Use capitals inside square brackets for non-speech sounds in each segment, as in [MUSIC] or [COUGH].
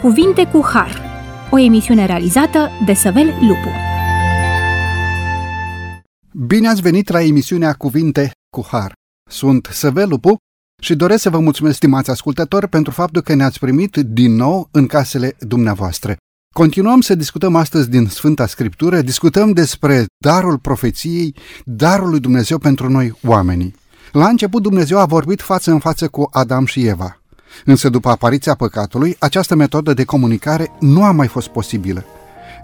Cuvinte cu Har, o emisiune realizată de Săvel Lupu. Bine ați venit la emisiunea Cuvinte cu Har. Sunt Săvel Lupu și doresc să vă mulțumesc, stimați ascultători, pentru faptul că ne-ați primit din nou în casele dumneavoastră. Continuăm să discutăm astăzi din Sfânta Scriptură, discutăm despre darul profeției, darul lui Dumnezeu pentru noi oamenii. La început Dumnezeu a vorbit față în față cu Adam și Eva. Însă după apariția păcatului, această metodă de comunicare nu a mai fost posibilă.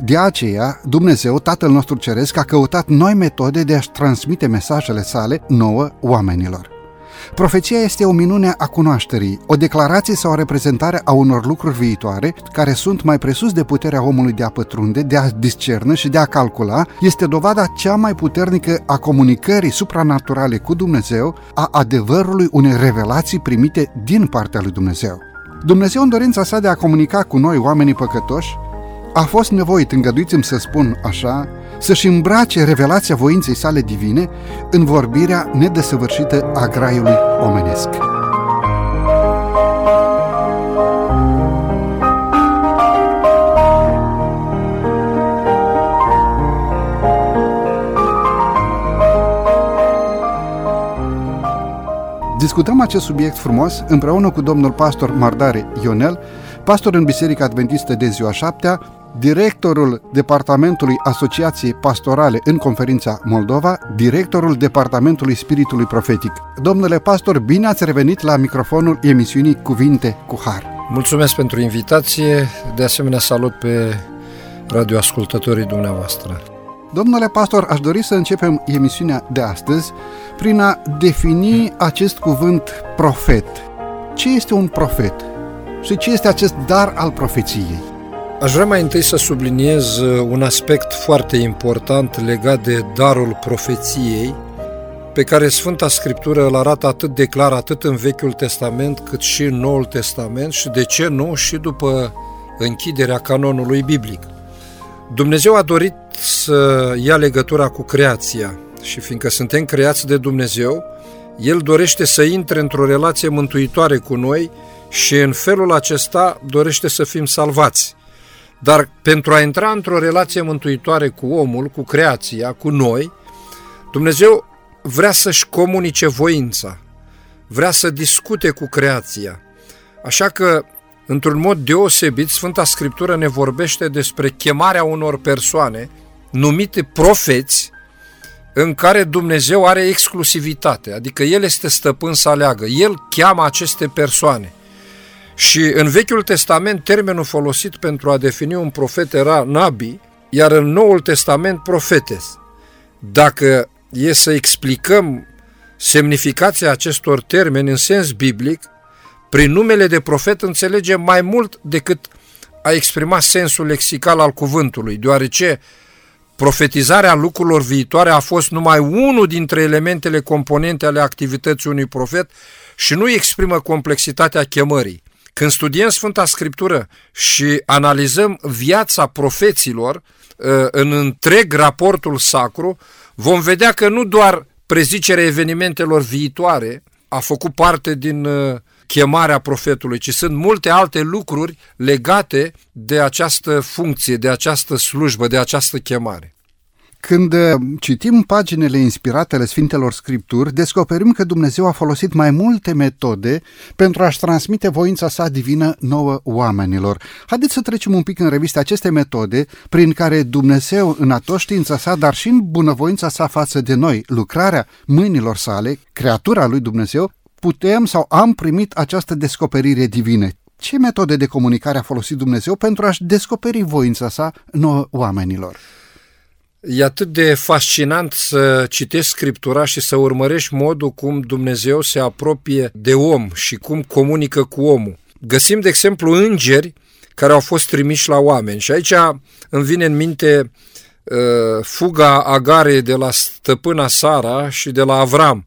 De aceea, Dumnezeu, Tatăl nostru Ceresc, a căutat noi metode de a-și transmite mesajele sale nouă oamenilor. Profeția este o minune a cunoașterii, o declarație sau o reprezentare a unor lucruri viitoare care sunt mai presus de puterea omului de a pătrunde, de a discerne și de a calcula, este dovada cea mai puternică a comunicării supranaturale cu Dumnezeu, a adevărului unei revelații primite din partea lui Dumnezeu. Dumnezeu, în dorința sa de a comunica cu noi, oamenii păcătoși, a fost nevoit, îngăduiți-mi să spun așa, să-și îmbrace revelația voinței sale divine în vorbirea nedesăvârșită a graiului omenesc. Discutăm acest subiect frumos împreună cu domnul pastor Mardare Ionel, pastor în Biserica Adventistă de ziua șaptea, directorul Departamentului Asociației Pastorale în Conferința Moldova, directorul Departamentului Spiritului Profetic. Domnule pastor, bine ați revenit la microfonul emisiunii Cuvinte cu Har. Mulțumesc pentru invitație, de asemenea salut pe radioascultătorii dumneavoastră. Domnule pastor, aș dori să începem emisiunea de astăzi prin a defini acest cuvânt profet. Ce este un profet? Și ce este acest dar al profeției? Aș vrea mai întâi să subliniez uh, un aspect foarte important legat de darul profeției, pe care Sfânta Scriptură îl arată atât de clar, atât în Vechiul Testament, cât și în Noul Testament și, de ce nu, și după închiderea canonului biblic. Dumnezeu a dorit să ia legătura cu creația și fiindcă suntem creați de Dumnezeu, El dorește să intre într-o relație mântuitoare cu noi și în felul acesta dorește să fim salvați. Dar pentru a intra într-o relație mântuitoare cu omul, cu creația, cu noi, Dumnezeu vrea să-și comunice voința, vrea să discute cu creația. Așa că, într-un mod deosebit, Sfânta Scriptură ne vorbește despre chemarea unor persoane numite profeți, în care Dumnezeu are exclusivitate, adică El este stăpân să aleagă. El cheamă aceste persoane – și în Vechiul Testament termenul folosit pentru a defini un profet era nabi, iar în Noul Testament profetes. Dacă e să explicăm semnificația acestor termeni în sens biblic, prin numele de profet înțelegem mai mult decât a exprima sensul lexical al cuvântului, deoarece profetizarea lucrurilor viitoare a fost numai unul dintre elementele componente ale activității unui profet și nu exprimă complexitatea chemării. Când studiem Sfânta Scriptură și analizăm viața profeților ă, în întreg raportul sacru, vom vedea că nu doar prezicerea evenimentelor viitoare a făcut parte din ă, chemarea profetului, ci sunt multe alte lucruri legate de această funcție, de această slujbă, de această chemare. Când uh, citim paginile inspirate ale Sfintelor Scripturi, descoperim că Dumnezeu a folosit mai multe metode pentru a-și transmite voința sa divină nouă oamenilor. Haideți să trecem un pic în revistă aceste metode prin care Dumnezeu, în atoștiința sa, dar și în bunăvoința sa față de noi, lucrarea mâinilor sale, creatura lui Dumnezeu, putem sau am primit această descoperire divină. Ce metode de comunicare a folosit Dumnezeu pentru a-și descoperi voința sa nouă oamenilor? E atât de fascinant să citești Scriptura și să urmărești modul cum Dumnezeu se apropie de om și cum comunică cu omul. Găsim, de exemplu, îngeri care au fost trimiși la oameni și aici îmi vine în minte uh, fuga Agare de la stăpâna Sara și de la Avram,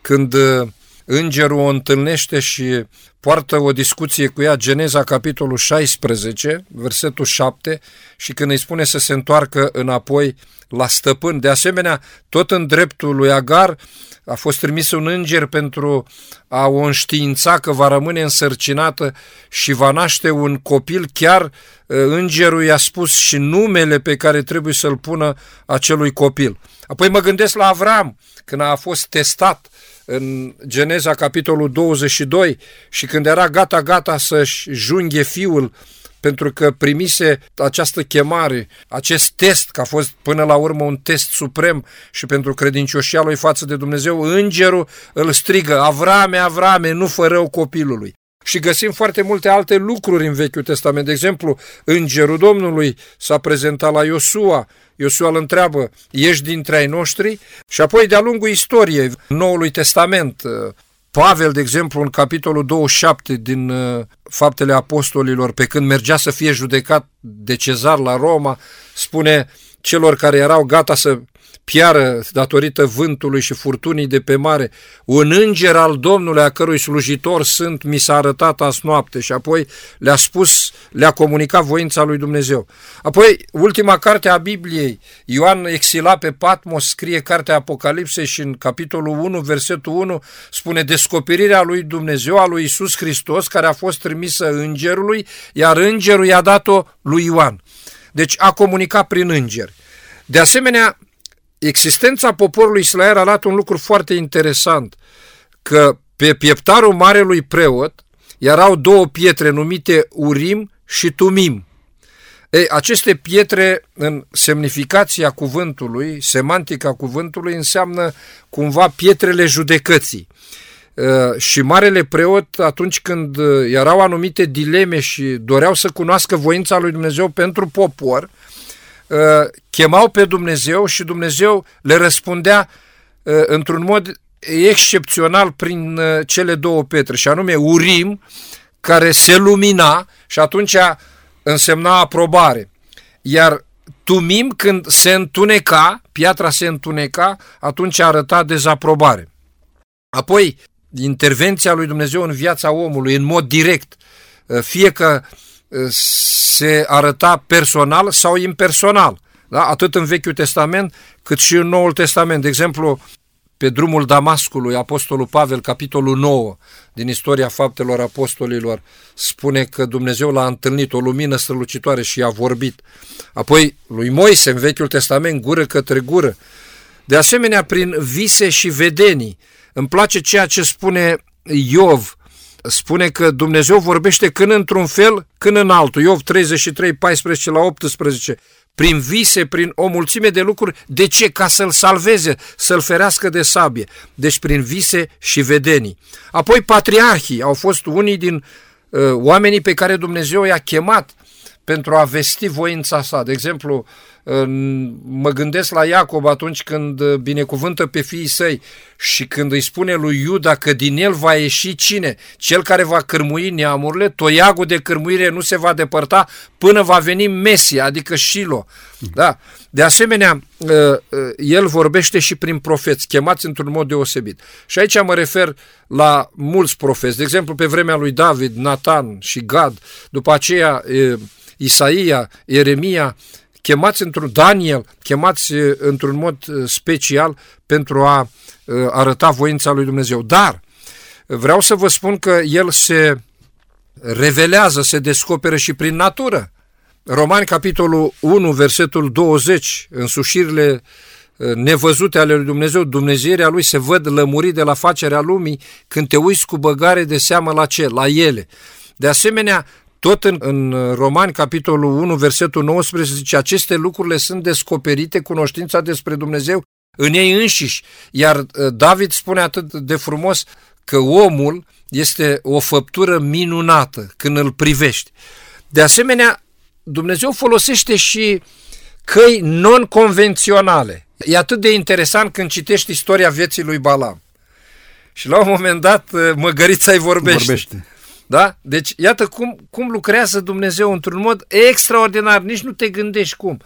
când uh, îngerul o întâlnește și poartă o discuție cu ea, Geneza capitolul 16, versetul 7, și când îi spune să se întoarcă înapoi la stăpân. De asemenea, tot în dreptul lui Agar a fost trimis un înger pentru a o înștiința că va rămâne însărcinată și va naște un copil, chiar uh, îngerul i-a spus și numele pe care trebuie să-l pună acelui copil. Apoi mă gândesc la Avram, când a fost testat în Geneza capitolul 22 și când era gata-gata să-și junghe fiul pentru că primise această chemare, acest test, că a fost până la urmă un test suprem și pentru credincioșia lui față de Dumnezeu, îngerul îl strigă, Avrame, Avrame, nu fă rău copilului. Și găsim foarte multe alte lucruri în Vechiul Testament. De exemplu, îngerul Domnului s-a prezentat la Iosua. Iosua îl întreabă, ești dintre ai noștri? Și apoi, de-a lungul istoriei Noului Testament, Pavel, de exemplu, în capitolul 27 din uh, Faptele Apostolilor, pe când mergea să fie judecat de cezar la Roma, spune celor care erau gata să piară datorită vântului și furtunii de pe mare, un înger al Domnului a cărui slujitor sunt mi s-a arătat azi noapte și apoi le-a spus, le-a comunicat voința lui Dumnezeu. Apoi, ultima carte a Bibliei, Ioan exila pe Patmos, scrie cartea Apocalipsei și în capitolul 1, versetul 1, spune descoperirea lui Dumnezeu, a lui Isus Hristos, care a fost trimisă îngerului, iar îngerul i-a dat-o lui Ioan. Deci a comunicat prin îngeri. De asemenea, existența poporului Israel arată un lucru foarte interesant, că pe pieptarul marelui preot erau două pietre numite Urim și Tumim. Ei, aceste pietre, în semnificația cuvântului, semantica cuvântului, înseamnă cumva pietrele judecății. Și marele preot, atunci când erau anumite dileme și doreau să cunoască voința lui Dumnezeu pentru popor, Uh, chemau pe Dumnezeu și Dumnezeu le răspundea uh, într-un mod excepțional prin uh, cele două pietre, și anume Urim, care se lumina și atunci însemna aprobare. Iar Tumim, când se întuneca, piatra se întuneca, atunci arăta dezaprobare. Apoi, intervenția lui Dumnezeu în viața omului, în mod direct, fie că se arăta personal sau impersonal. Da? Atât în Vechiul Testament cât și în Noul Testament. De exemplu, pe drumul Damascului, Apostolul Pavel, capitolul 9 din istoria faptelor apostolilor, spune că Dumnezeu l-a întâlnit, o lumină strălucitoare și i-a vorbit. Apoi lui Moise, în Vechiul Testament, gură către gură. De asemenea, prin vise și vedenii. Îmi place ceea ce spune Iov spune că Dumnezeu vorbește când într-un fel, când în altul. Iov 33, 14 la 18 prin vise, prin o mulțime de lucruri. De ce? Ca să-l salveze, să-l ferească de sabie. Deci prin vise și vedenii. Apoi patriarhii au fost unii din uh, oamenii pe care Dumnezeu i-a chemat pentru a vesti voința sa. De exemplu, mă gândesc la Iacob atunci când uh, binecuvântă pe fiii săi și când îi spune lui Iuda că din el va ieși cine? Cel care va cârmui neamurile, toiagul de cârmuire nu se va depărta până va veni Mesia, adică Shilo. Da? De asemenea, uh, uh, el vorbește și prin profeți, chemați într-un mod deosebit. Și aici mă refer la mulți profeți. De exemplu, pe vremea lui David, Nathan și Gad, după aceea Isaia, Ieremia, chemați într-un Daniel, chemați într-un mod special pentru a arăta voința lui Dumnezeu. Dar vreau să vă spun că el se revelează, se descoperă și prin natură. Romani, capitolul 1, versetul 20, însușirile nevăzute ale lui Dumnezeu, Dumnezeirea lui se văd lămurit de la facerea lumii când te uiți cu băgare de seamă la ce? La ele. De asemenea, tot în, în Romani, capitolul 1, versetul 19, zice, aceste lucrurile sunt descoperite, cunoștința despre Dumnezeu în ei înșiși. Iar uh, David spune atât de frumos că omul este o făptură minunată când îl privești. De asemenea, Dumnezeu folosește și căi non-convenționale. E atât de interesant când citești istoria vieții lui Balam. Și la un moment dat uh, măgărița îi vorbește. vorbește. Da? Deci, iată cum, cum lucrează Dumnezeu într-un mod extraordinar, nici nu te gândești cum.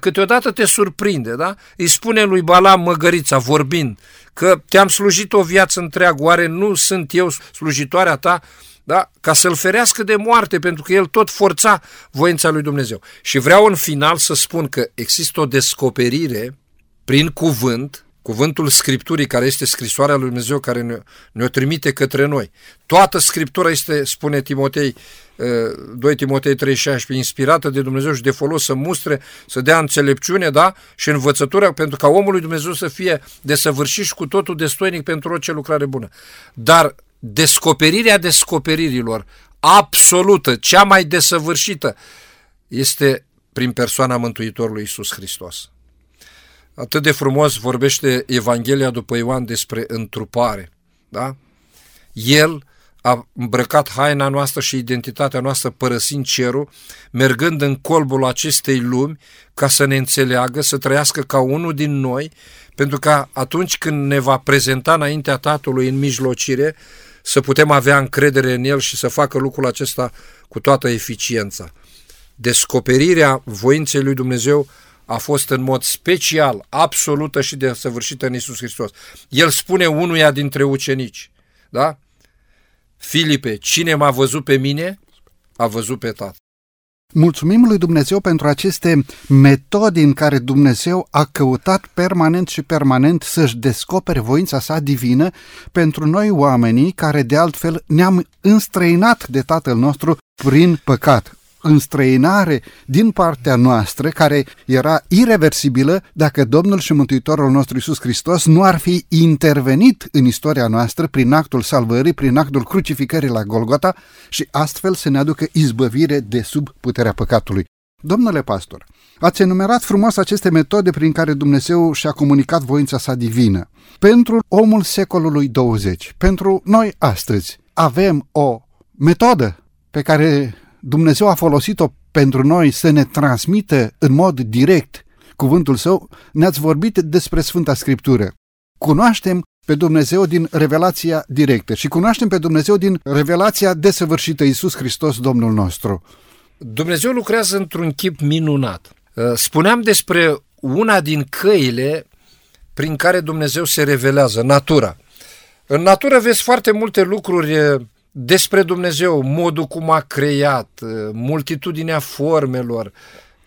Câteodată te surprinde, da? Îi spune lui Balam măgărița, vorbind, că te-am slujit o viață întreagă, oare nu sunt eu slujitoarea ta? Da? Ca să-l ferească de moarte, pentru că el tot forța voința lui Dumnezeu. Și vreau în final să spun că există o descoperire prin cuvânt cuvântul Scripturii, care este scrisoarea lui Dumnezeu, care ne, ne-o trimite către noi. Toată Scriptura este, spune Timotei, 2 uh, Timotei 3,16, inspirată de Dumnezeu și de folos să mustre, să dea înțelepciune, da? Și învățătura pentru ca omul lui Dumnezeu să fie desăvârșit și cu totul destoinic pentru orice lucrare bună. Dar descoperirea descoperirilor, absolută, cea mai desăvârșită, este prin persoana Mântuitorului Isus Hristos. Atât de frumos vorbește Evanghelia după Ioan despre întrupare. Da? El a îmbrăcat haina noastră și identitatea noastră părăsind cerul, mergând în colbul acestei lumi ca să ne înțeleagă, să trăiască ca unul din noi, pentru că atunci când ne va prezenta înaintea Tatălui în mijlocire, să putem avea încredere în El și să facă lucrul acesta cu toată eficiența. Descoperirea voinței lui Dumnezeu a fost în mod special, absolută și desăvârșită în Isus Hristos. El spune unuia dintre ucenici, da? Filipe, cine m-a văzut pe mine, a văzut pe Tatăl. Mulțumim lui Dumnezeu pentru aceste metode în care Dumnezeu a căutat permanent și permanent să-și descopere voința sa divină pentru noi oamenii care de altfel ne-am înstrăinat de Tatăl nostru prin păcat înstrăinare din partea noastră care era irreversibilă dacă Domnul și Mântuitorul nostru Isus Hristos nu ar fi intervenit în istoria noastră prin actul salvării, prin actul crucificării la Golgota și astfel să ne aducă izbăvire de sub puterea păcatului. Domnule pastor, ați enumerat frumos aceste metode prin care Dumnezeu și-a comunicat voința sa divină. Pentru omul secolului 20, pentru noi astăzi, avem o metodă pe care Dumnezeu a folosit-o pentru noi să ne transmită în mod direct cuvântul său, ne-ați vorbit despre Sfânta Scriptură. Cunoaștem pe Dumnezeu din revelația directă și cunoaștem pe Dumnezeu din revelația desăvârșită Iisus Hristos, Domnul nostru. Dumnezeu lucrează într-un chip minunat. Uh, spuneam despre una din căile prin care Dumnezeu se revelează, natura. În natură vezi foarte multe lucruri uh, despre Dumnezeu, modul cum a creat, uh, multitudinea formelor,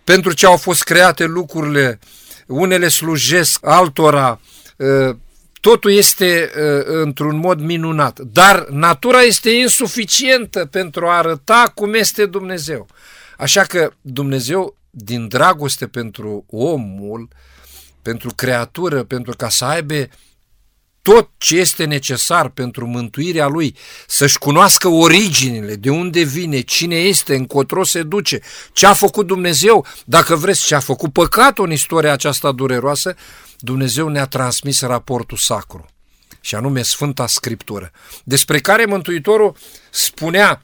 pentru ce au fost create lucrurile, unele slujesc altora, uh, totul este uh, într-un mod minunat, dar natura este insuficientă pentru a arăta cum este Dumnezeu. Așa că Dumnezeu, din dragoste pentru omul, pentru creatură, pentru ca să aibă tot ce este necesar pentru mântuirea lui, să-și cunoască originile, de unde vine, cine este, încotro se duce, ce a făcut Dumnezeu, dacă vreți, ce a făcut păcatul în istoria aceasta dureroasă, Dumnezeu ne-a transmis raportul sacru, și anume Sfânta Scriptură, despre care Mântuitorul spunea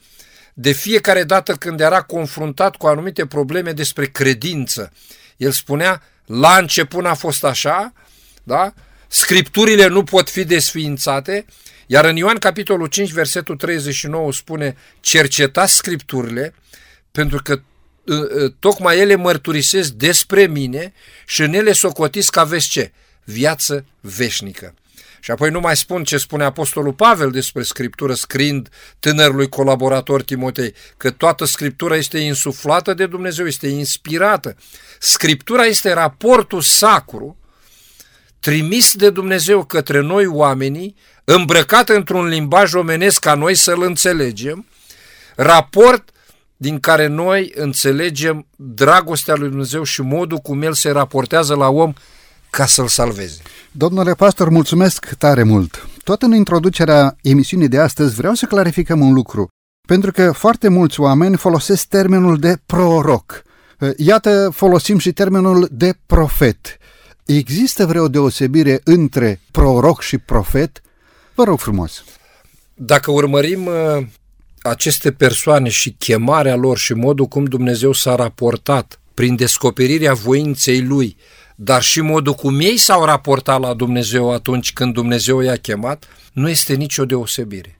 de fiecare dată când era confruntat cu anumite probleme despre credință. El spunea, la început a fost așa, da? Scripturile nu pot fi desființate, iar în Ioan capitolul 5, versetul 39 spune cercetați Scripturile, pentru că ă, ă, tocmai ele mărturisesc despre mine și în ele socotiți că aveți ce? Viață veșnică. Și apoi nu mai spun ce spune Apostolul Pavel despre Scriptură, scriind tânărului colaborator Timotei, că toată Scriptura este insuflată de Dumnezeu, este inspirată. Scriptura este raportul sacru trimis de Dumnezeu către noi oamenii, îmbrăcat într-un limbaj omenesc ca noi să-l înțelegem, raport din care noi înțelegem dragostea lui Dumnezeu și modul cum El se raportează la om ca să-l salveze. Domnule pastor, mulțumesc tare mult. Tot în introducerea emisiunii de astăzi vreau să clarificăm un lucru, pentru că foarte mulți oameni folosesc termenul de proroc. Iată, folosim și termenul de profet. Există vreo deosebire între proroc și profet? Vă rog frumos. Dacă urmărim uh, aceste persoane și chemarea lor și modul cum Dumnezeu s-a raportat prin descoperirea voinței Lui, dar și modul cum ei s-au raportat la Dumnezeu atunci când Dumnezeu i-a chemat, nu este nicio deosebire.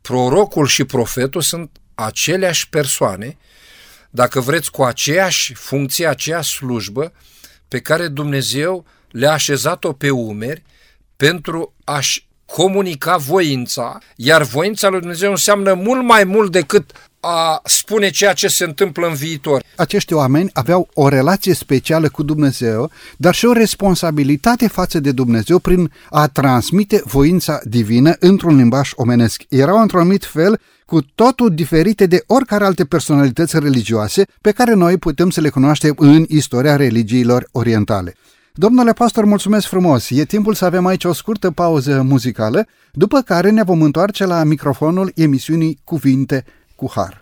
prorocul și profetul sunt aceleași persoane, dacă vreți, cu aceeași funcție, aceeași slujbă pe care Dumnezeu le-a așezat-o pe umeri pentru a-și comunica voința, iar voința lui Dumnezeu înseamnă mult mai mult decât a spune ceea ce se întâmplă în viitor. Acești oameni aveau o relație specială cu Dumnezeu, dar și o responsabilitate față de Dumnezeu prin a transmite voința divină într-un limbaj omenesc. Erau într-un anumit fel cu totul diferite de oricare alte personalități religioase pe care noi putem să le cunoaștem în istoria religiilor orientale. Domnule pastor, mulțumesc frumos! E timpul să avem aici o scurtă pauză muzicală, după care ne vom întoarce la microfonul emisiunii Cuvinte cu Har.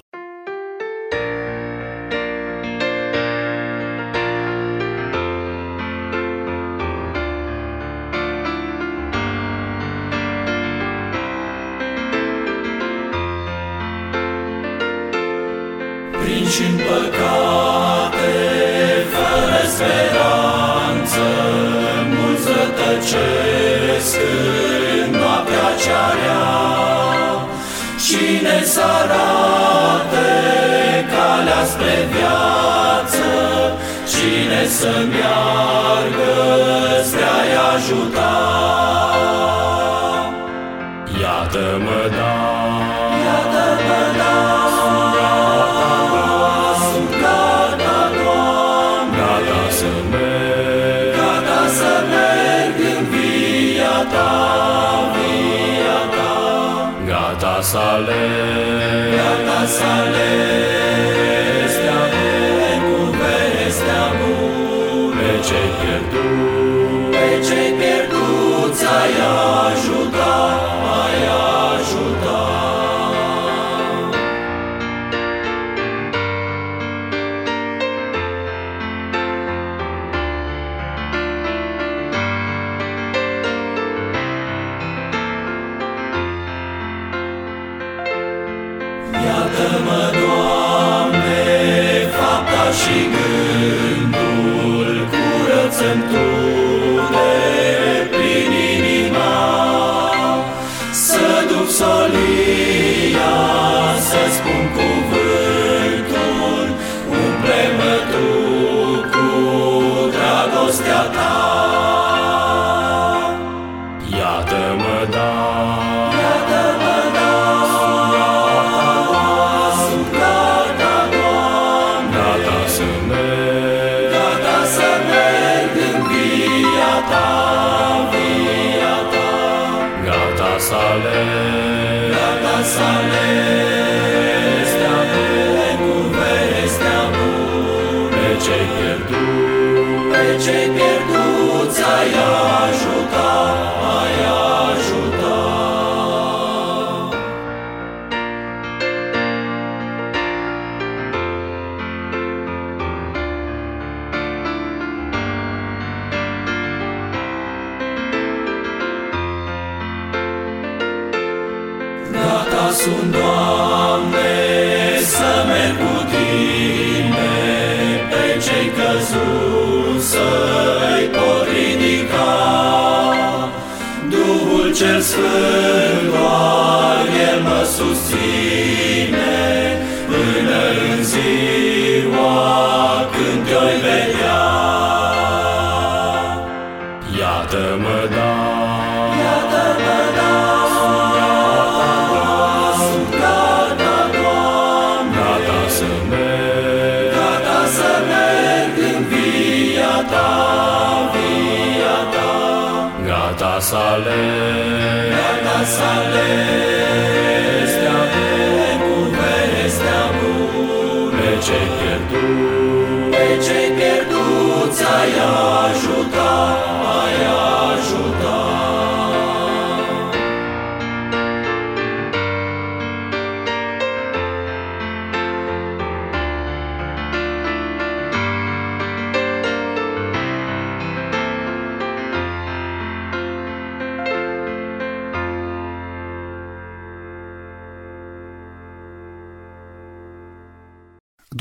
Prin și păcate, fără speranță, mulți rătăcesc în noaptea cea rea. Cine să arate calea spre viață, Cine să meargă spre a-i ajuta. Iată-mă, da, gata să alerg, gata să alerg, vestea bună, cu vestea bună, pe cei pierduți, pe cei pierduți ai pierduți, pe gata să alerg,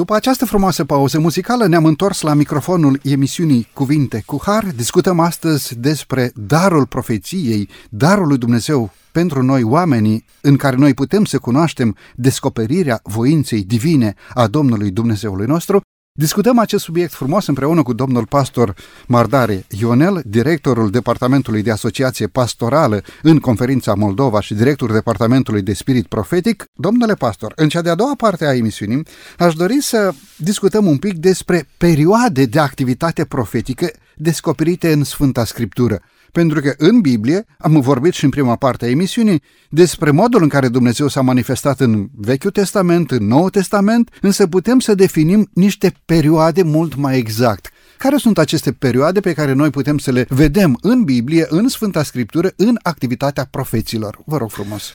După această frumoasă pauză muzicală ne-am întors la microfonul emisiunii Cuvinte cu Har. Discutăm astăzi despre darul profeției, darul lui Dumnezeu pentru noi oamenii în care noi putem să cunoaștem descoperirea voinței divine a Domnului Dumnezeului nostru Discutăm acest subiect frumos împreună cu domnul pastor Mardare Ionel, directorul Departamentului de Asociație Pastorală în Conferința Moldova și directorul Departamentului de Spirit Profetic. Domnule pastor, în cea de-a doua parte a emisiunii aș dori să discutăm un pic despre perioade de activitate profetică descoperite în Sfânta Scriptură. Pentru că în Biblie, am vorbit și în prima parte a emisiunii, despre modul în care Dumnezeu s-a manifestat în Vechiul Testament, în Noul Testament, însă putem să definim niște perioade mult mai exact. Care sunt aceste perioade pe care noi putem să le vedem în Biblie, în Sfânta Scriptură, în activitatea profeților? Vă rog frumos.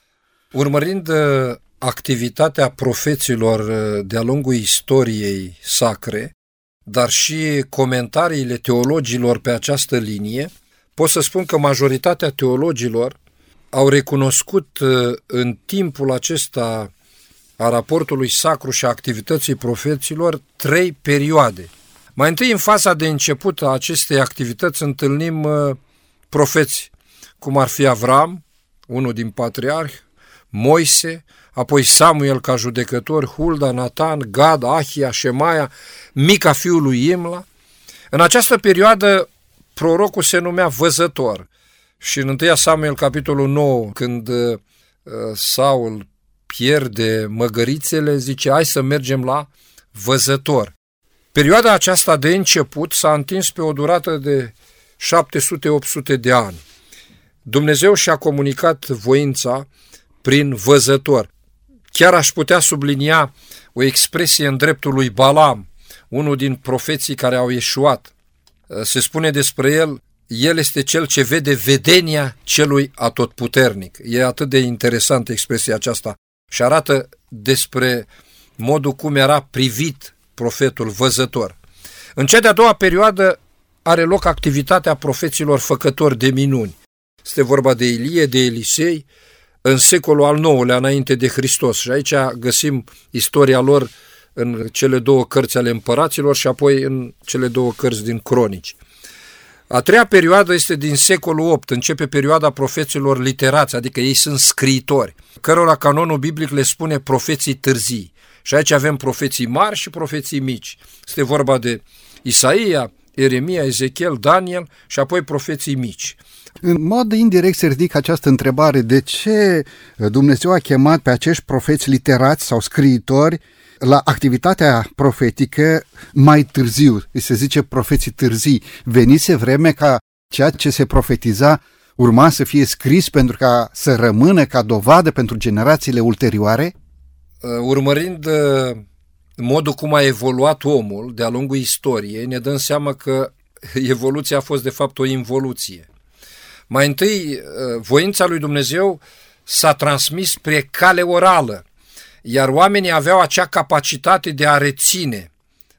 Urmărind uh, activitatea profeților uh, de-a lungul istoriei sacre, dar și comentariile teologilor pe această linie, pot să spun că majoritatea teologilor au recunoscut uh, în timpul acesta a raportului sacru și a activității profeților trei perioade. Mai întâi, în faza de început a acestei activități, întâlnim uh, profeți, cum ar fi Avram, unul din patriarhi, Moise, apoi Samuel ca judecător, Hulda, Natan, Gad, Ahia, Shemaia, mica fiul lui Imla. În această perioadă prorocul se numea văzător. Și în 1 Samuel, capitolul 9, când uh, Saul pierde măgărițele, zice, hai să mergem la văzător. Perioada aceasta de început s-a întins pe o durată de 700-800 de ani. Dumnezeu și-a comunicat voința prin văzător. Chiar aș putea sublinia o expresie în dreptul lui Balam, unul din profeții care au ieșuat. Eh, se spune despre el, el este cel ce vede vedenia celui atotputernic. E atât de interesantă expresia aceasta și arată despre modul cum era privit profetul văzător. În cea de-a doua perioadă are loc activitatea profeților făcători de minuni. Este vorba de Ilie, de Elisei, în secolul al IX-lea înainte de Hristos. Și aici găsim istoria lor în cele două cărți ale împăraților și apoi în cele două cărți din cronici. A treia perioadă este din secolul VIII, începe perioada profeților literați, adică ei sunt scriitori, cărora canonul biblic le spune profeții târzii. Și aici avem profeții mari și profeții mici. Este vorba de Isaia, Eremia, Ezechiel, Daniel și apoi profeții mici. În mod indirect se ridică această întrebare, de ce Dumnezeu a chemat pe acești profeți literați sau scriitori la activitatea profetică mai târziu, se zice profeții târzii, venise vreme ca ceea ce se profetiza urma să fie scris pentru ca să rămână ca dovadă pentru generațiile ulterioare? Uh, urmărind uh, modul cum a evoluat omul de-a lungul istoriei, ne dăm seama că [LAUGHS] evoluția a fost de fapt o involuție. Mai întâi, uh, voința lui Dumnezeu s-a transmis spre cale orală, iar oamenii aveau acea capacitate de a reține,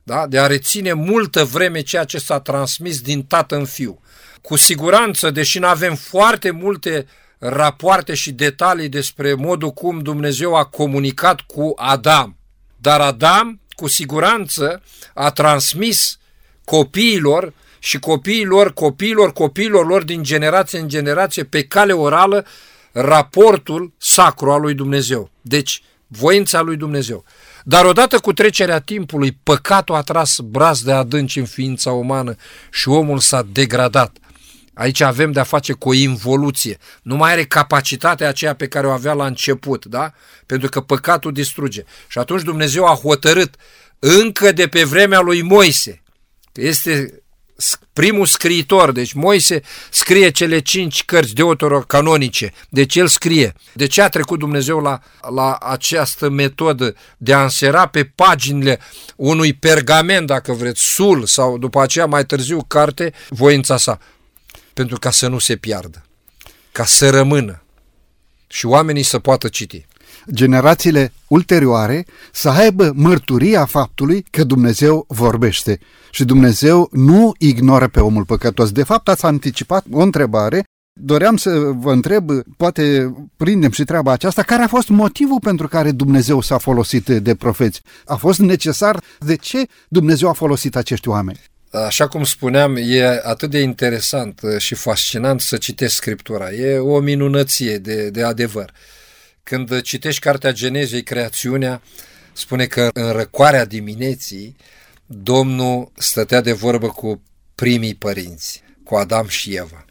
da? de a reține multă vreme ceea ce s-a transmis din tată în fiu. Cu siguranță, deși nu avem foarte multe rapoarte și detalii despre modul cum Dumnezeu a comunicat cu Adam, dar Adam, cu siguranță, a transmis copiilor și copiilor, copiilor, copiilor lor din generație în generație pe cale orală raportul sacru al lui Dumnezeu. Deci, voința lui Dumnezeu. Dar odată cu trecerea timpului, păcatul a tras braz de adânci în ființa umană și omul s-a degradat. Aici avem de-a face cu o involuție. Nu mai are capacitatea aceea pe care o avea la început, da? Pentru că păcatul distruge. Și atunci Dumnezeu a hotărât încă de pe vremea lui Moise, este primul scriitor, deci Moise scrie cele cinci cărți deuterocanonice, deci el scrie. De ce a trecut Dumnezeu la, la această metodă de a însera pe paginile unui pergament, dacă vreți, sul sau după aceea mai târziu carte, voința sa? Pentru ca să nu se piardă, ca să rămână și oamenii să poată citi generațiile ulterioare să aibă mărturia faptului că Dumnezeu vorbește. Și Dumnezeu nu ignoră pe omul păcătos. De fapt, ați anticipat o întrebare Doream să vă întreb, poate prindem și treaba aceasta, care a fost motivul pentru care Dumnezeu s-a folosit de profeți? A fost necesar? De ce Dumnezeu a folosit acești oameni? Așa cum spuneam, e atât de interesant și fascinant să citești Scriptura. E o minunăție de, de adevăr. Când citești Cartea Genezei, Creațiunea, spune că în răcoarea dimineții Domnul stătea de vorbă cu primii părinți, cu Adam și Eva.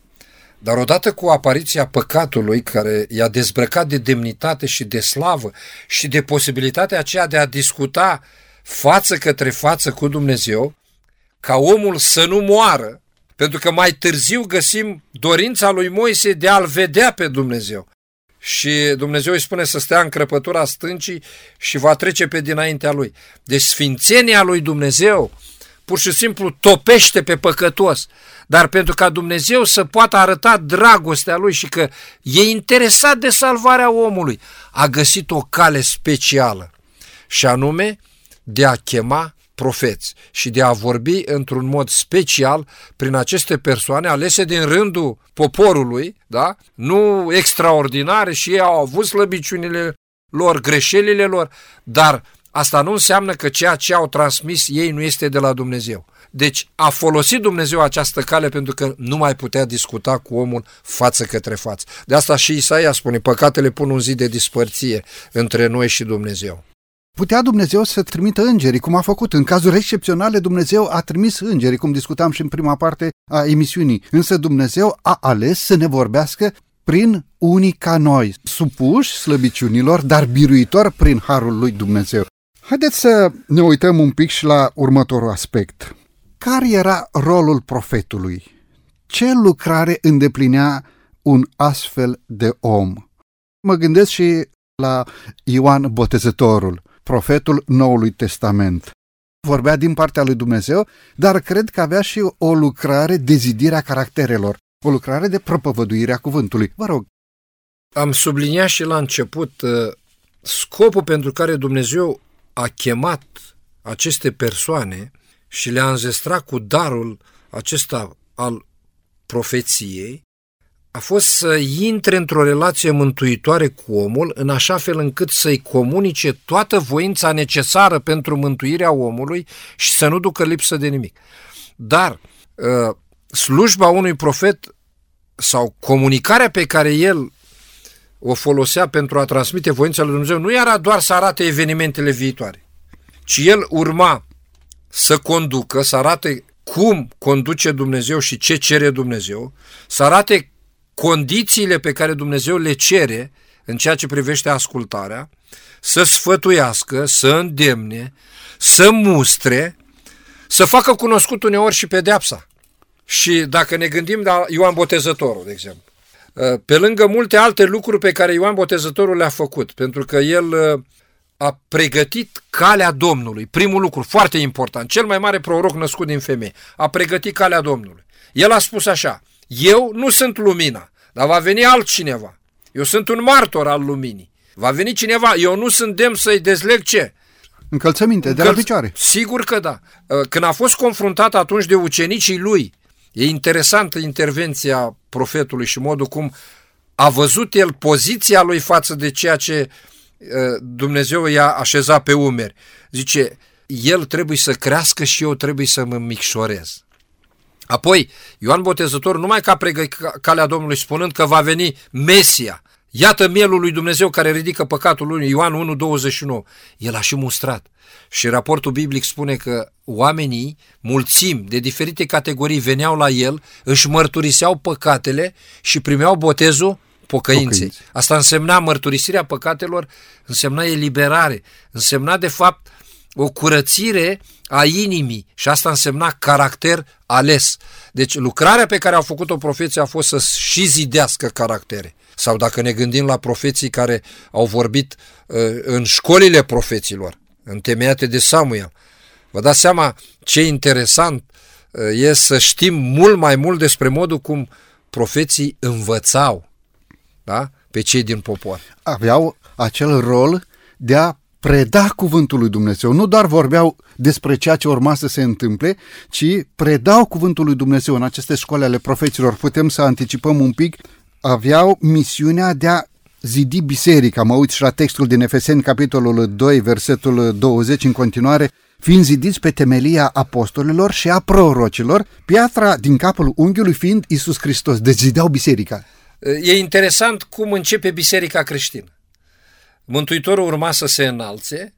Dar odată cu apariția păcatului care i-a dezbrăcat de demnitate și de slavă și de posibilitatea aceea de a discuta față către față cu Dumnezeu, ca omul să nu moară, pentru că mai târziu găsim dorința lui Moise de a-l vedea pe Dumnezeu. Și Dumnezeu îi spune să stea în crăpătura stâncii și va trece pe dinaintea lui. Deci sfințenia lui Dumnezeu pur și simplu topește pe păcătos. Dar pentru ca Dumnezeu să poată arăta dragostea lui și că e interesat de salvarea omului, a găsit o cale specială. Și anume de a chema profeți și de a vorbi într-un mod special prin aceste persoane alese din rândul poporului, da? nu extraordinare și ei au avut slăbiciunile lor, greșelile lor, dar asta nu înseamnă că ceea ce au transmis ei nu este de la Dumnezeu. Deci a folosit Dumnezeu această cale pentru că nu mai putea discuta cu omul față către față. De asta și Isaia spune, păcatele pun un zid de dispărție între noi și Dumnezeu. Putea Dumnezeu să trimită îngerii, cum a făcut. În cazuri excepționale, Dumnezeu a trimis îngerii, cum discutam și în prima parte a emisiunii. Însă Dumnezeu a ales să ne vorbească prin unii ca noi, supuși slăbiciunilor, dar biruitor prin harul lui Dumnezeu. Haideți să ne uităm un pic și la următorul aspect. Care era rolul profetului? Ce lucrare îndeplinea un astfel de om? Mă gândesc și la Ioan Botezătorul profetul Noului Testament. Vorbea din partea lui Dumnezeu, dar cred că avea și o lucrare de zidirea caracterelor, o lucrare de propovăduire a cuvântului. Vă rog. Am subliniat și la început uh, scopul pentru care Dumnezeu a chemat aceste persoane și le-a înzestrat cu darul acesta al profeției a fost să intre într-o relație mântuitoare cu omul, în așa fel încât să-i comunice toată voința necesară pentru mântuirea omului și să nu ducă lipsă de nimic. Dar uh, slujba unui profet sau comunicarea pe care el o folosea pentru a transmite voința lui Dumnezeu nu era doar să arate evenimentele viitoare, ci el urma să conducă, să arate cum conduce Dumnezeu și ce cere Dumnezeu, să arate condițiile pe care Dumnezeu le cere în ceea ce privește ascultarea, să sfătuiască, să îndemne, să mustre, să facă cunoscut uneori și pedeapsa. Și dacă ne gândim la Ioan Botezătorul, de exemplu, ă, pe lângă multe alte lucruri pe care Ioan Botezătorul le-a făcut, pentru că el ă, a pregătit calea Domnului. Primul lucru, foarte important, cel mai mare proroc născut din femeie, a pregătit calea Domnului. El a spus așa, eu nu sunt lumina, dar va veni altcineva. Eu sunt un martor al luminii. Va veni cineva, eu nu sunt demn să-i dezleg ce? Încălțăminte, Încălț... de la picioare. Sigur că da. Uh, când a fost confruntat atunci de ucenicii lui, e interesantă intervenția profetului și modul cum a văzut el poziția lui față de ceea ce uh, Dumnezeu i-a așezat pe umeri. Zice, el trebuie să crească și eu trebuie să mă micșorez. Apoi, Ioan Botezător, numai că a pregătit calea Domnului spunând că va veni Mesia, iată mielul lui Dumnezeu care ridică păcatul lui, Ioan 1,29, el a și mustrat. Și raportul biblic spune că oamenii, mulțimi de diferite categorii, veneau la el, își mărturiseau păcatele și primeau botezul pocăinței. Pocăințe. Asta însemna mărturisirea păcatelor, însemna eliberare, însemna de fapt o curățire a inimii și asta însemna caracter ales. Deci lucrarea pe care a făcut-o profeții a fost să și zidească caractere. Sau dacă ne gândim la profeții care au vorbit uh, în școlile profeților, întemeiate de Samuel, vă dați seama ce interesant uh, e să știm mult mai mult despre modul cum profeții învățau da? pe cei din popor. Aveau acel rol de a preda cuvântul lui Dumnezeu. Nu doar vorbeau despre ceea ce urma să se întâmple, ci predau cuvântul lui Dumnezeu în aceste școli ale profeților. Putem să anticipăm un pic, aveau misiunea de a zidi biserica. Mă uit și la textul din Efeseni, capitolul 2, versetul 20 în continuare, fiind zidiți pe temelia apostolilor și a prorocilor, piatra din capul unghiului fiind Isus Hristos. Deci zideau biserica. E interesant cum începe biserica creștină. Mântuitorul urma să se înalțe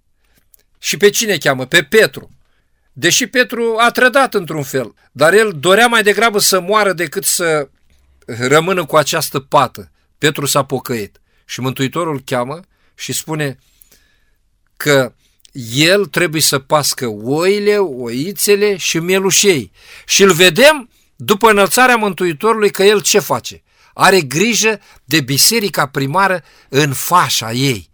și pe cine cheamă? Pe Petru. Deși Petru a trădat într-un fel, dar el dorea mai degrabă să moară decât să rămână cu această pată. Petru s-a pocăit și Mântuitorul cheamă și spune că el trebuie să pască oile, oițele și mielușei. Și îl vedem după înălțarea Mântuitorului că el ce face? Are grijă de biserica primară în fașa ei.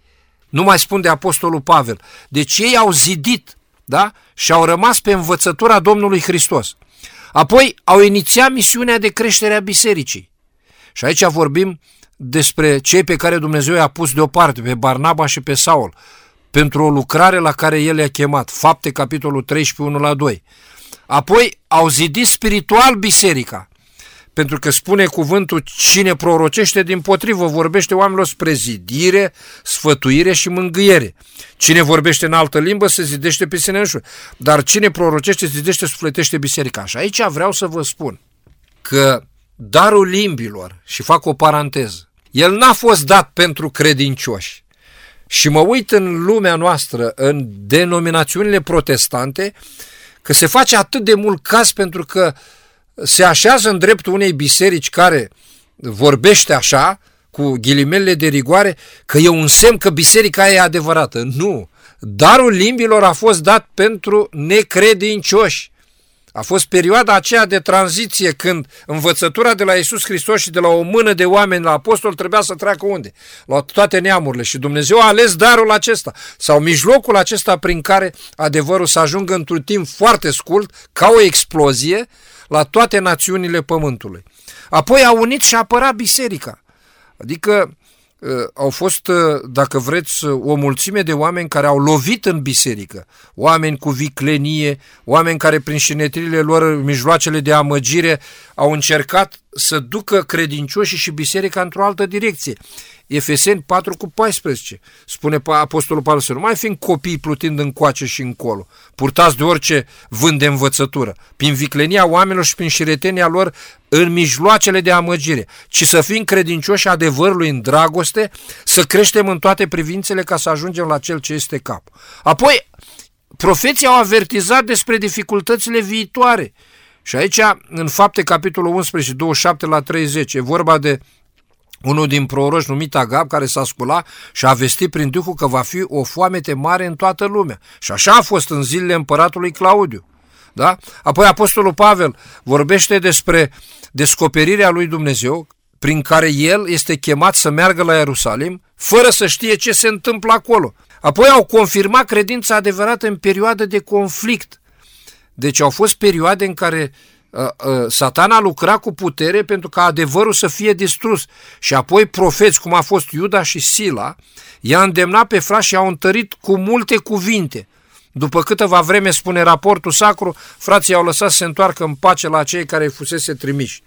Nu mai spun de Apostolul Pavel. Deci ei au zidit da? și au rămas pe învățătura Domnului Hristos. Apoi au inițiat misiunea de creștere a bisericii. Și aici vorbim despre cei pe care Dumnezeu i-a pus deoparte, pe Barnaba și pe Saul, pentru o lucrare la care El i-a chemat. Fapte, capitolul 13, 1 la 2. Apoi au zidit spiritual biserica, pentru că spune cuvântul cine prorocește din potrivă, vorbește oamenilor spre zidire, sfătuire și mângâiere. Cine vorbește în altă limbă se zidește pe sine înșuși, dar cine prorocește, zidește, sufletește biserica. Și aici vreau să vă spun că darul limbilor, și fac o paranteză, el n-a fost dat pentru credincioși. Și mă uit în lumea noastră, în denominațiunile protestante, că se face atât de mult caz pentru că se așează în dreptul unei biserici care vorbește așa, cu ghilimele de rigoare, că e un semn că biserica e adevărată. Nu! Darul limbilor a fost dat pentru necredincioși. A fost perioada aceea de tranziție când învățătura de la Isus Hristos și de la o mână de oameni la apostol trebuia să treacă unde? La toate neamurile și Dumnezeu a ales darul acesta sau mijlocul acesta prin care adevărul să ajungă într-un timp foarte scurt, ca o explozie, la toate națiunile pământului. Apoi a unit și a apărat biserica. Adică Uh, au fost, uh, dacă vreți, uh, o mulțime de oameni care au lovit în biserică. Oameni cu viclenie, oameni care prin șinetrile lor, mijloacele de amăgire, au încercat să ducă credincioșii și biserica într-o altă direcție. Efeseni 4 cu 14, spune Apostolul Pavel să nu mai fiind copii plutind încoace și încolo, purtați de orice vânt de învățătură, prin viclenia oamenilor și prin șiretenia lor în mijloacele de amăgire, ci să fim credincioși adevărului în dragoste, să creștem în toate privințele ca să ajungem la cel ce este cap. Apoi, profeții au avertizat despre dificultățile viitoare. Și aici, în fapte, capitolul 11, 27 la 30, e vorba de unul din proroși numit Agab, care s-a sculat și a vestit prin Duhul că va fi o foamete mare în toată lumea. Și așa a fost în zilele împăratului Claudiu. Da? Apoi Apostolul Pavel vorbește despre descoperirea lui Dumnezeu, prin care el este chemat să meargă la Ierusalim, fără să știe ce se întâmplă acolo. Apoi au confirmat credința adevărată în perioadă de conflict. Deci au fost perioade în care Uh, uh, satana lucra cu putere pentru ca adevărul să fie distrus și apoi profeți, cum a fost Iuda și Sila, i-a îndemnat pe frați și i-au întărit cu multe cuvinte. După câteva vreme, spune raportul sacru, frații au lăsat să se întoarcă în pace la cei care fusese trimiși.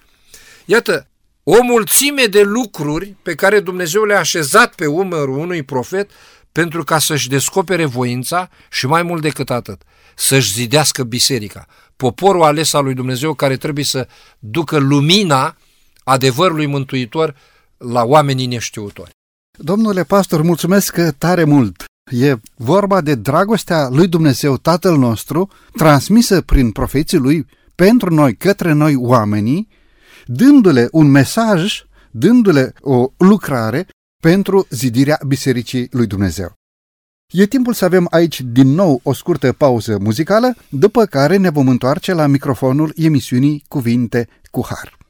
Iată, o mulțime de lucruri pe care Dumnezeu le-a așezat pe umărul unui profet pentru ca să-și descopere voința și mai mult decât atât, să-și zidească biserica poporul ales al lui Dumnezeu care trebuie să ducă lumina adevărului mântuitor la oamenii neștiutori. Domnule pastor, mulțumesc tare mult! E vorba de dragostea lui Dumnezeu, Tatăl nostru, transmisă prin profeții lui pentru noi, către noi oamenii, dându-le un mesaj, dându-le o lucrare pentru zidirea Bisericii lui Dumnezeu. E timpul să avem aici din nou o scurtă pauză muzicală, după care ne vom întoarce la microfonul emisiunii Cuvinte cu Har.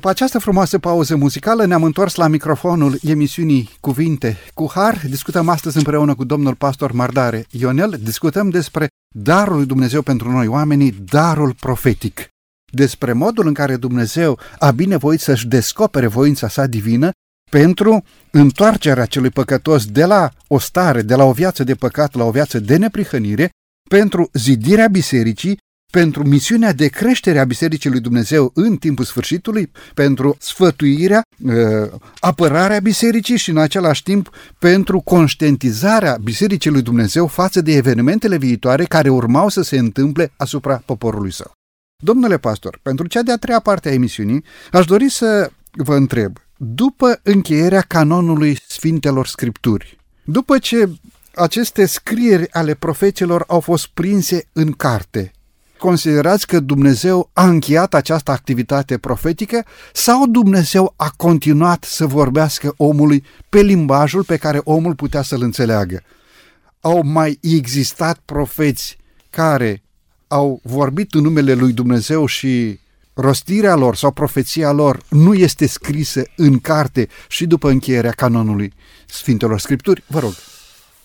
După această frumoasă pauză muzicală ne-am întors la microfonul emisiunii Cuvinte cu Har. Discutăm astăzi împreună cu domnul pastor Mardare Ionel, discutăm despre darul lui Dumnezeu pentru noi oamenii, darul profetic. Despre modul în care Dumnezeu a binevoit să-și descopere voința sa divină pentru întoarcerea celui păcătos de la o stare, de la o viață de păcat la o viață de neprihănire, pentru zidirea bisericii pentru misiunea de creștere a Bisericii lui Dumnezeu în timpul sfârșitului, pentru sfătuirea, ă, apărarea Bisericii și în același timp pentru conștientizarea Bisericii lui Dumnezeu față de evenimentele viitoare care urmau să se întâmple asupra poporului său. Domnule pastor, pentru cea de-a treia parte a emisiunii, aș dori să vă întreb, după încheierea canonului Sfintelor Scripturi, după ce aceste scrieri ale profeților au fost prinse în carte, considerați că Dumnezeu a încheiat această activitate profetică sau Dumnezeu a continuat să vorbească omului pe limbajul pe care omul putea să-l înțeleagă? Au mai existat profeți care au vorbit în numele lui Dumnezeu și rostirea lor sau profeția lor nu este scrisă în carte și după încheierea canonului Sfintelor Scripturi? Vă rog.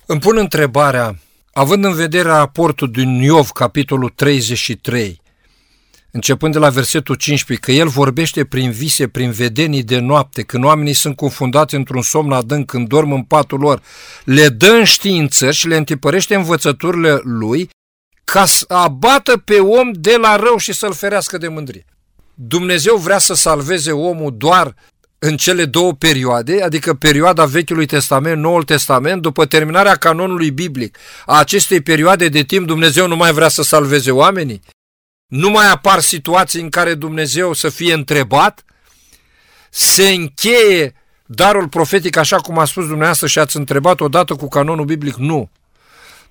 Îmi pun întrebarea Având în vedere raportul din Iov, capitolul 33, începând de la versetul 15, că el vorbește prin vise, prin vedenii de noapte, când oamenii sunt confundați într-un somn adânc, când dorm în patul lor, le dă în știință și le întipărește învățăturile lui ca să abată pe om de la rău și să-l ferească de mândrie. Dumnezeu vrea să salveze omul doar în cele două perioade, adică perioada Vechiului Testament, Noul Testament, după terminarea canonului biblic a acestei perioade de timp, Dumnezeu nu mai vrea să salveze oamenii? Nu mai apar situații în care Dumnezeu să fie întrebat? Se încheie darul profetic așa cum a spus dumneavoastră și ați întrebat odată cu canonul biblic? Nu.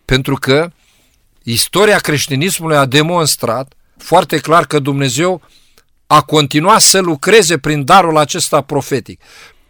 Pentru că istoria creștinismului a demonstrat foarte clar că Dumnezeu a continuat să lucreze prin darul acesta profetic.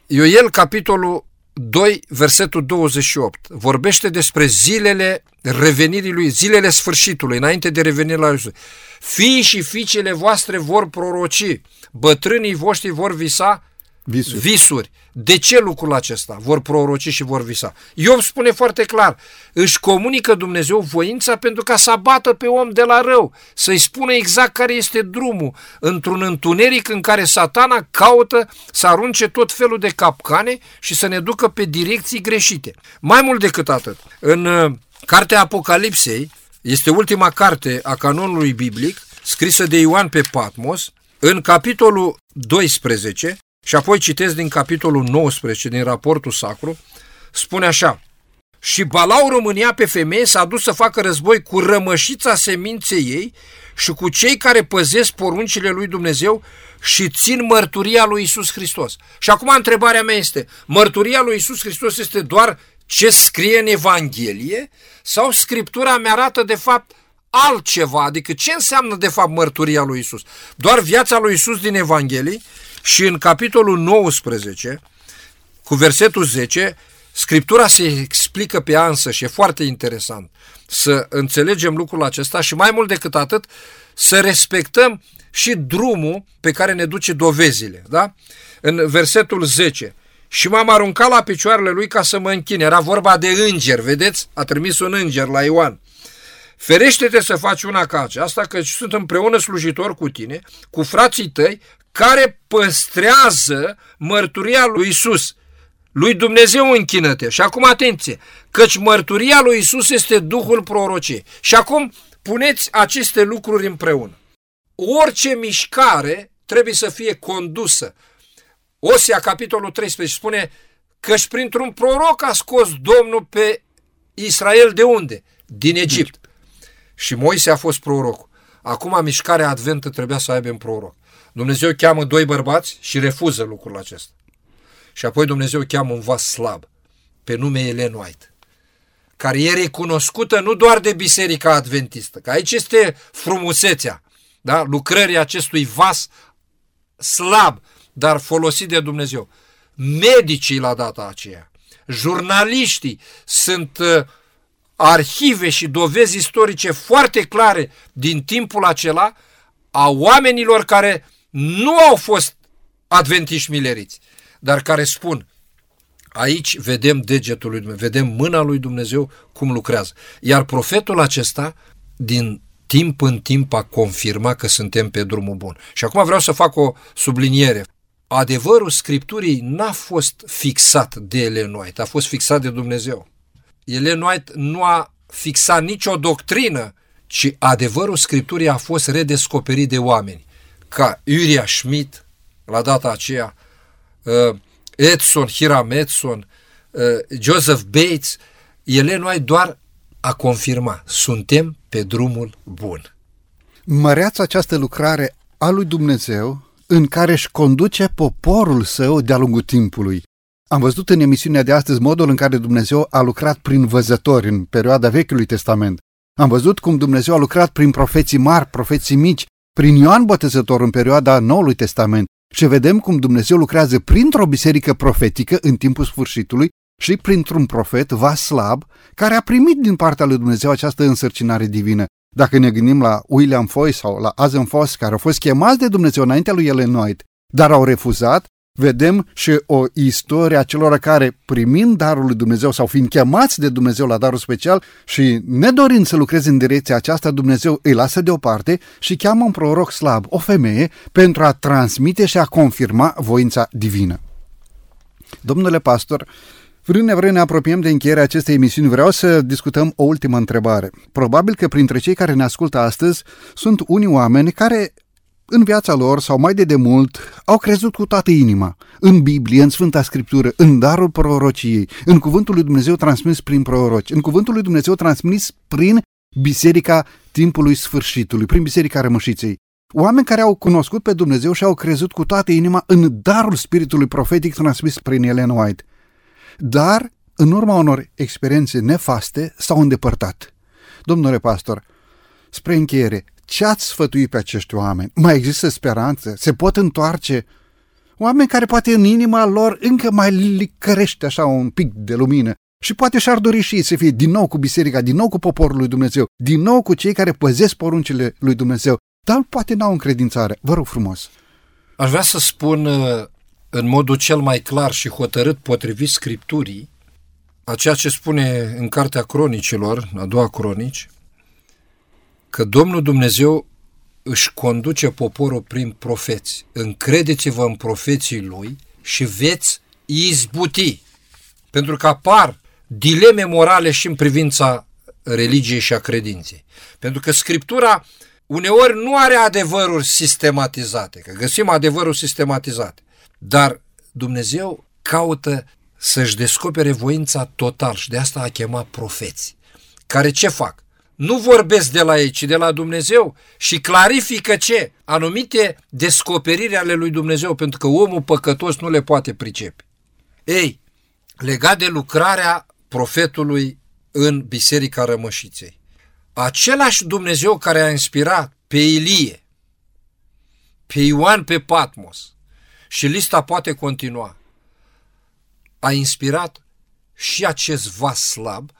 Ioel, capitolul 2, versetul 28, vorbește despre zilele revenirii lui, zilele sfârșitului, înainte de revenirea lui Iisus. Fii și fiicele voastre vor proroci, bătrânii voștri vor visa Visuri. visuri. De ce lucrul acesta? Vor proroci și vor visa. Iov spune foarte clar, își comunică Dumnezeu voința pentru ca să abată pe om de la rău, să-i spună exact care este drumul, într-un întuneric în care satana caută să arunce tot felul de capcane și să ne ducă pe direcții greșite. Mai mult decât atât, în uh, Cartea Apocalipsei, este ultima carte a canonului biblic, scrisă de Ioan pe Patmos, în capitolul 12, și apoi citesc din capitolul 19 din raportul sacru, spune așa, și Balau România pe femeie s-a dus să facă război cu rămășița seminței ei și cu cei care păzesc poruncile lui Dumnezeu și țin mărturia lui Isus Hristos. Și acum întrebarea mea este, mărturia lui Isus Hristos este doar ce scrie în Evanghelie sau Scriptura mi arată de fapt altceva, adică ce înseamnă de fapt mărturia lui Isus? Doar viața lui Isus din Evanghelie și în capitolul 19, cu versetul 10, Scriptura se explică pe ea însă și e foarte interesant să înțelegem lucrul acesta și mai mult decât atât să respectăm și drumul pe care ne duce dovezile. Da? În versetul 10, și m-am aruncat la picioarele lui ca să mă închine. Era vorba de înger, vedeți? A trimis un înger la Ioan. Ferește-te să faci una ca aceasta, că sunt împreună slujitor cu tine, cu frații tăi, care păstrează mărturia lui Isus. Lui Dumnezeu închină-te. Și acum atenție, căci mărturia lui Isus este Duhul prorociei. Și acum puneți aceste lucruri împreună. Orice mișcare trebuie să fie condusă. Osia, capitolul 13, spune căci printr-un proroc a scos Domnul pe Israel de unde? Din Egipt. Și Moise a fost prorocul. Acum mișcarea adventă trebuia să aibă un proroc. Dumnezeu cheamă doi bărbați și refuză lucrul acesta. Și apoi Dumnezeu cheamă un vas slab, pe nume Ellen White, care e recunoscută nu doar de Biserica Adventistă, că aici este frumusețea da? lucrării acestui vas slab, dar folosit de Dumnezeu. Medicii la data aceea, jurnaliștii sunt uh, arhive și dovezi istorice foarte clare din timpul acela a oamenilor care nu au fost adventiști mileriți, dar care spun, aici vedem degetul lui Dumnezeu, vedem mâna lui Dumnezeu cum lucrează. Iar profetul acesta, din timp în timp, a confirmat că suntem pe drumul bun. Și acum vreau să fac o subliniere. Adevărul Scripturii n-a fost fixat de Ellen White, a fost fixat de Dumnezeu. Ellen White nu a fixat nicio doctrină, ci adevărul Scripturii a fost redescoperit de oameni ca Uriah Schmidt, la data aceea, uh, Edson, Hiram Edson, uh, Joseph Bates, ele noi doar a confirma, suntem pe drumul bun. Măreați această lucrare a lui Dumnezeu în care își conduce poporul său de-a lungul timpului. Am văzut în emisiunea de astăzi modul în care Dumnezeu a lucrat prin văzători în perioada Vechiului Testament. Am văzut cum Dumnezeu a lucrat prin profeții mari, profeții mici, prin Ioan Botezător în perioada Noului Testament și vedem cum Dumnezeu lucrează printr-o biserică profetică în timpul sfârșitului și printr-un profet, Vaslab, care a primit din partea lui Dumnezeu această însărcinare divină. Dacă ne gândim la William Foy sau la Azen Foss, care au fost chemați de Dumnezeu înaintea lui Ellen White, dar au refuzat, vedem și o istorie a celor care, primind darul lui Dumnezeu sau fiind chemați de Dumnezeu la darul special și nedorind să lucreze în direcția aceasta, Dumnezeu îi lasă deoparte și cheamă un proroc slab, o femeie, pentru a transmite și a confirma voința divină. Domnule pastor, Vrând nevrând ne apropiem de încheierea acestei emisiuni, vreau să discutăm o ultimă întrebare. Probabil că printre cei care ne ascultă astăzi sunt unii oameni care în viața lor sau mai de demult au crezut cu toată inima în Biblie, în Sfânta Scriptură, în darul prorociei, în cuvântul lui Dumnezeu transmis prin proroci, în cuvântul lui Dumnezeu transmis prin biserica timpului sfârșitului, prin biserica rămășiței. Oameni care au cunoscut pe Dumnezeu și au crezut cu toată inima în darul spiritului profetic transmis prin Ellen White. Dar, în urma unor experiențe nefaste, s-au îndepărtat. Domnule pastor, spre încheiere, ce ați sfătuit pe acești oameni? Mai există speranță? Se pot întoarce? Oameni care poate în inima lor încă mai licărește așa un pic de lumină și poate și-ar dori și ei să fie din nou cu biserica, din nou cu poporul lui Dumnezeu, din nou cu cei care păzesc poruncile lui Dumnezeu, dar poate n-au încredințare. Vă rog frumos. Aș vrea să spun uh, în modul cel mai clar și hotărât potrivit Scripturii, a ceea ce spune în Cartea Cronicilor, a doua cronici, că Domnul Dumnezeu își conduce poporul prin profeți. Încredeți-vă în profeții lui și veți izbuti. Pentru că apar dileme morale și în privința religiei și a credinței. Pentru că Scriptura uneori nu are adevăruri sistematizate, că găsim adevăruri sistematizate, dar Dumnezeu caută să-și descopere voința total și de asta a chemat profeți, care ce fac? Nu vorbesc de la ei, ci de la Dumnezeu și clarifică ce? Anumite descoperiri ale lui Dumnezeu, pentru că omul păcătos nu le poate pricepe. Ei, legat de lucrarea profetului în Biserica Rămășiței, același Dumnezeu care a inspirat pe Ilie, pe Ioan pe Patmos, și lista poate continua, a inspirat și acest vas slab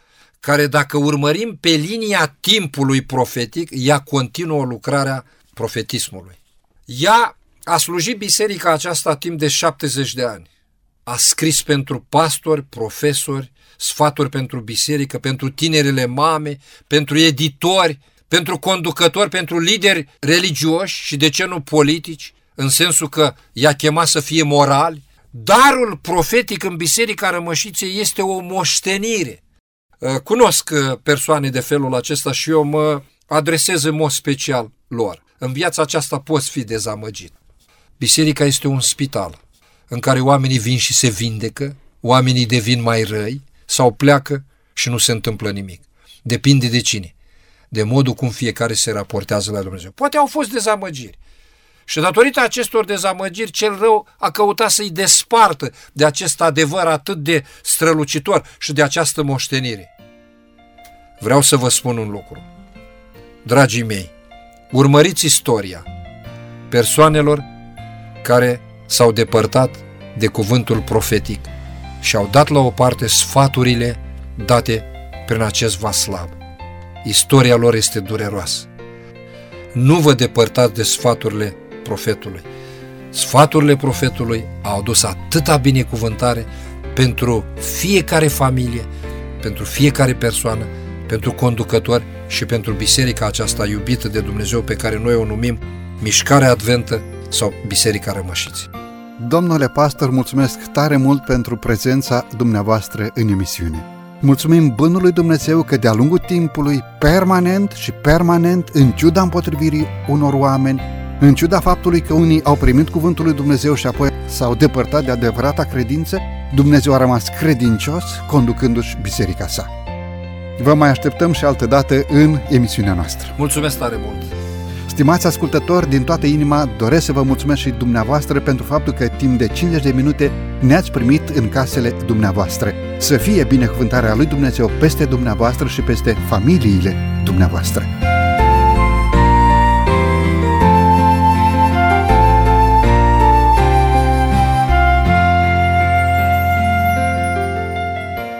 care dacă urmărim pe linia timpului profetic, ea continuă lucrarea profetismului. Ea a slujit biserica aceasta timp de 70 de ani. A scris pentru pastori, profesori, sfaturi pentru biserică, pentru tinerele mame, pentru editori, pentru conducători, pentru lideri religioși și de ce nu politici, în sensul că i-a chemat să fie morali. Darul profetic în Biserica Rămășiței este o moștenire Uh, cunosc uh, persoane de felul acesta și eu mă adresez în mod special lor. În viața aceasta poți fi dezamăgit. Biserica este un spital în care oamenii vin și se vindecă, oamenii devin mai răi sau pleacă și nu se întâmplă nimic. Depinde de cine. De modul cum fiecare se raportează la Dumnezeu. Poate au fost dezamăgiri. Și datorită acestor dezamăgiri, cel rău a căutat să-i despartă de acest adevăr atât de strălucitor și de această moștenire. Vreau să vă spun un lucru. Dragii mei, urmăriți istoria persoanelor care s-au depărtat de cuvântul profetic și au dat la o parte sfaturile date prin acest vaslav. Istoria lor este dureroasă. Nu vă depărtați de sfaturile profetului. Sfaturile profetului au adus atâta binecuvântare pentru fiecare familie, pentru fiecare persoană, pentru conducători și pentru biserica aceasta iubită de Dumnezeu pe care noi o numim Mișcarea Adventă sau Biserica Rămășiții. Domnule pastor, mulțumesc tare mult pentru prezența dumneavoastră în emisiune. Mulțumim Bunului Dumnezeu că de-a lungul timpului, permanent și permanent, în ciuda împotrivirii unor oameni, în ciuda faptului că unii au primit cuvântul lui Dumnezeu și apoi s-au depărtat de adevărata credință, Dumnezeu a rămas credincios conducându-și biserica sa. Vă mai așteptăm și altă dată în emisiunea noastră. Mulțumesc tare mult! Stimați ascultători, din toată inima doresc să vă mulțumesc și dumneavoastră pentru faptul că timp de 50 de minute ne-ați primit în casele dumneavoastră. Să fie binecuvântarea lui Dumnezeu peste dumneavoastră și peste familiile dumneavoastră.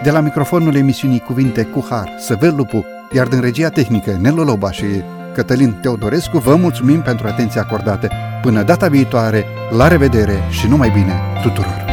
De la microfonul emisiunii Cuvinte cu Har, Săvel Lupu, iar din regia tehnică Nelu Loba și Cătălin Teodorescu, vă mulțumim pentru atenția acordată. Până data viitoare, la revedere și numai bine tuturor!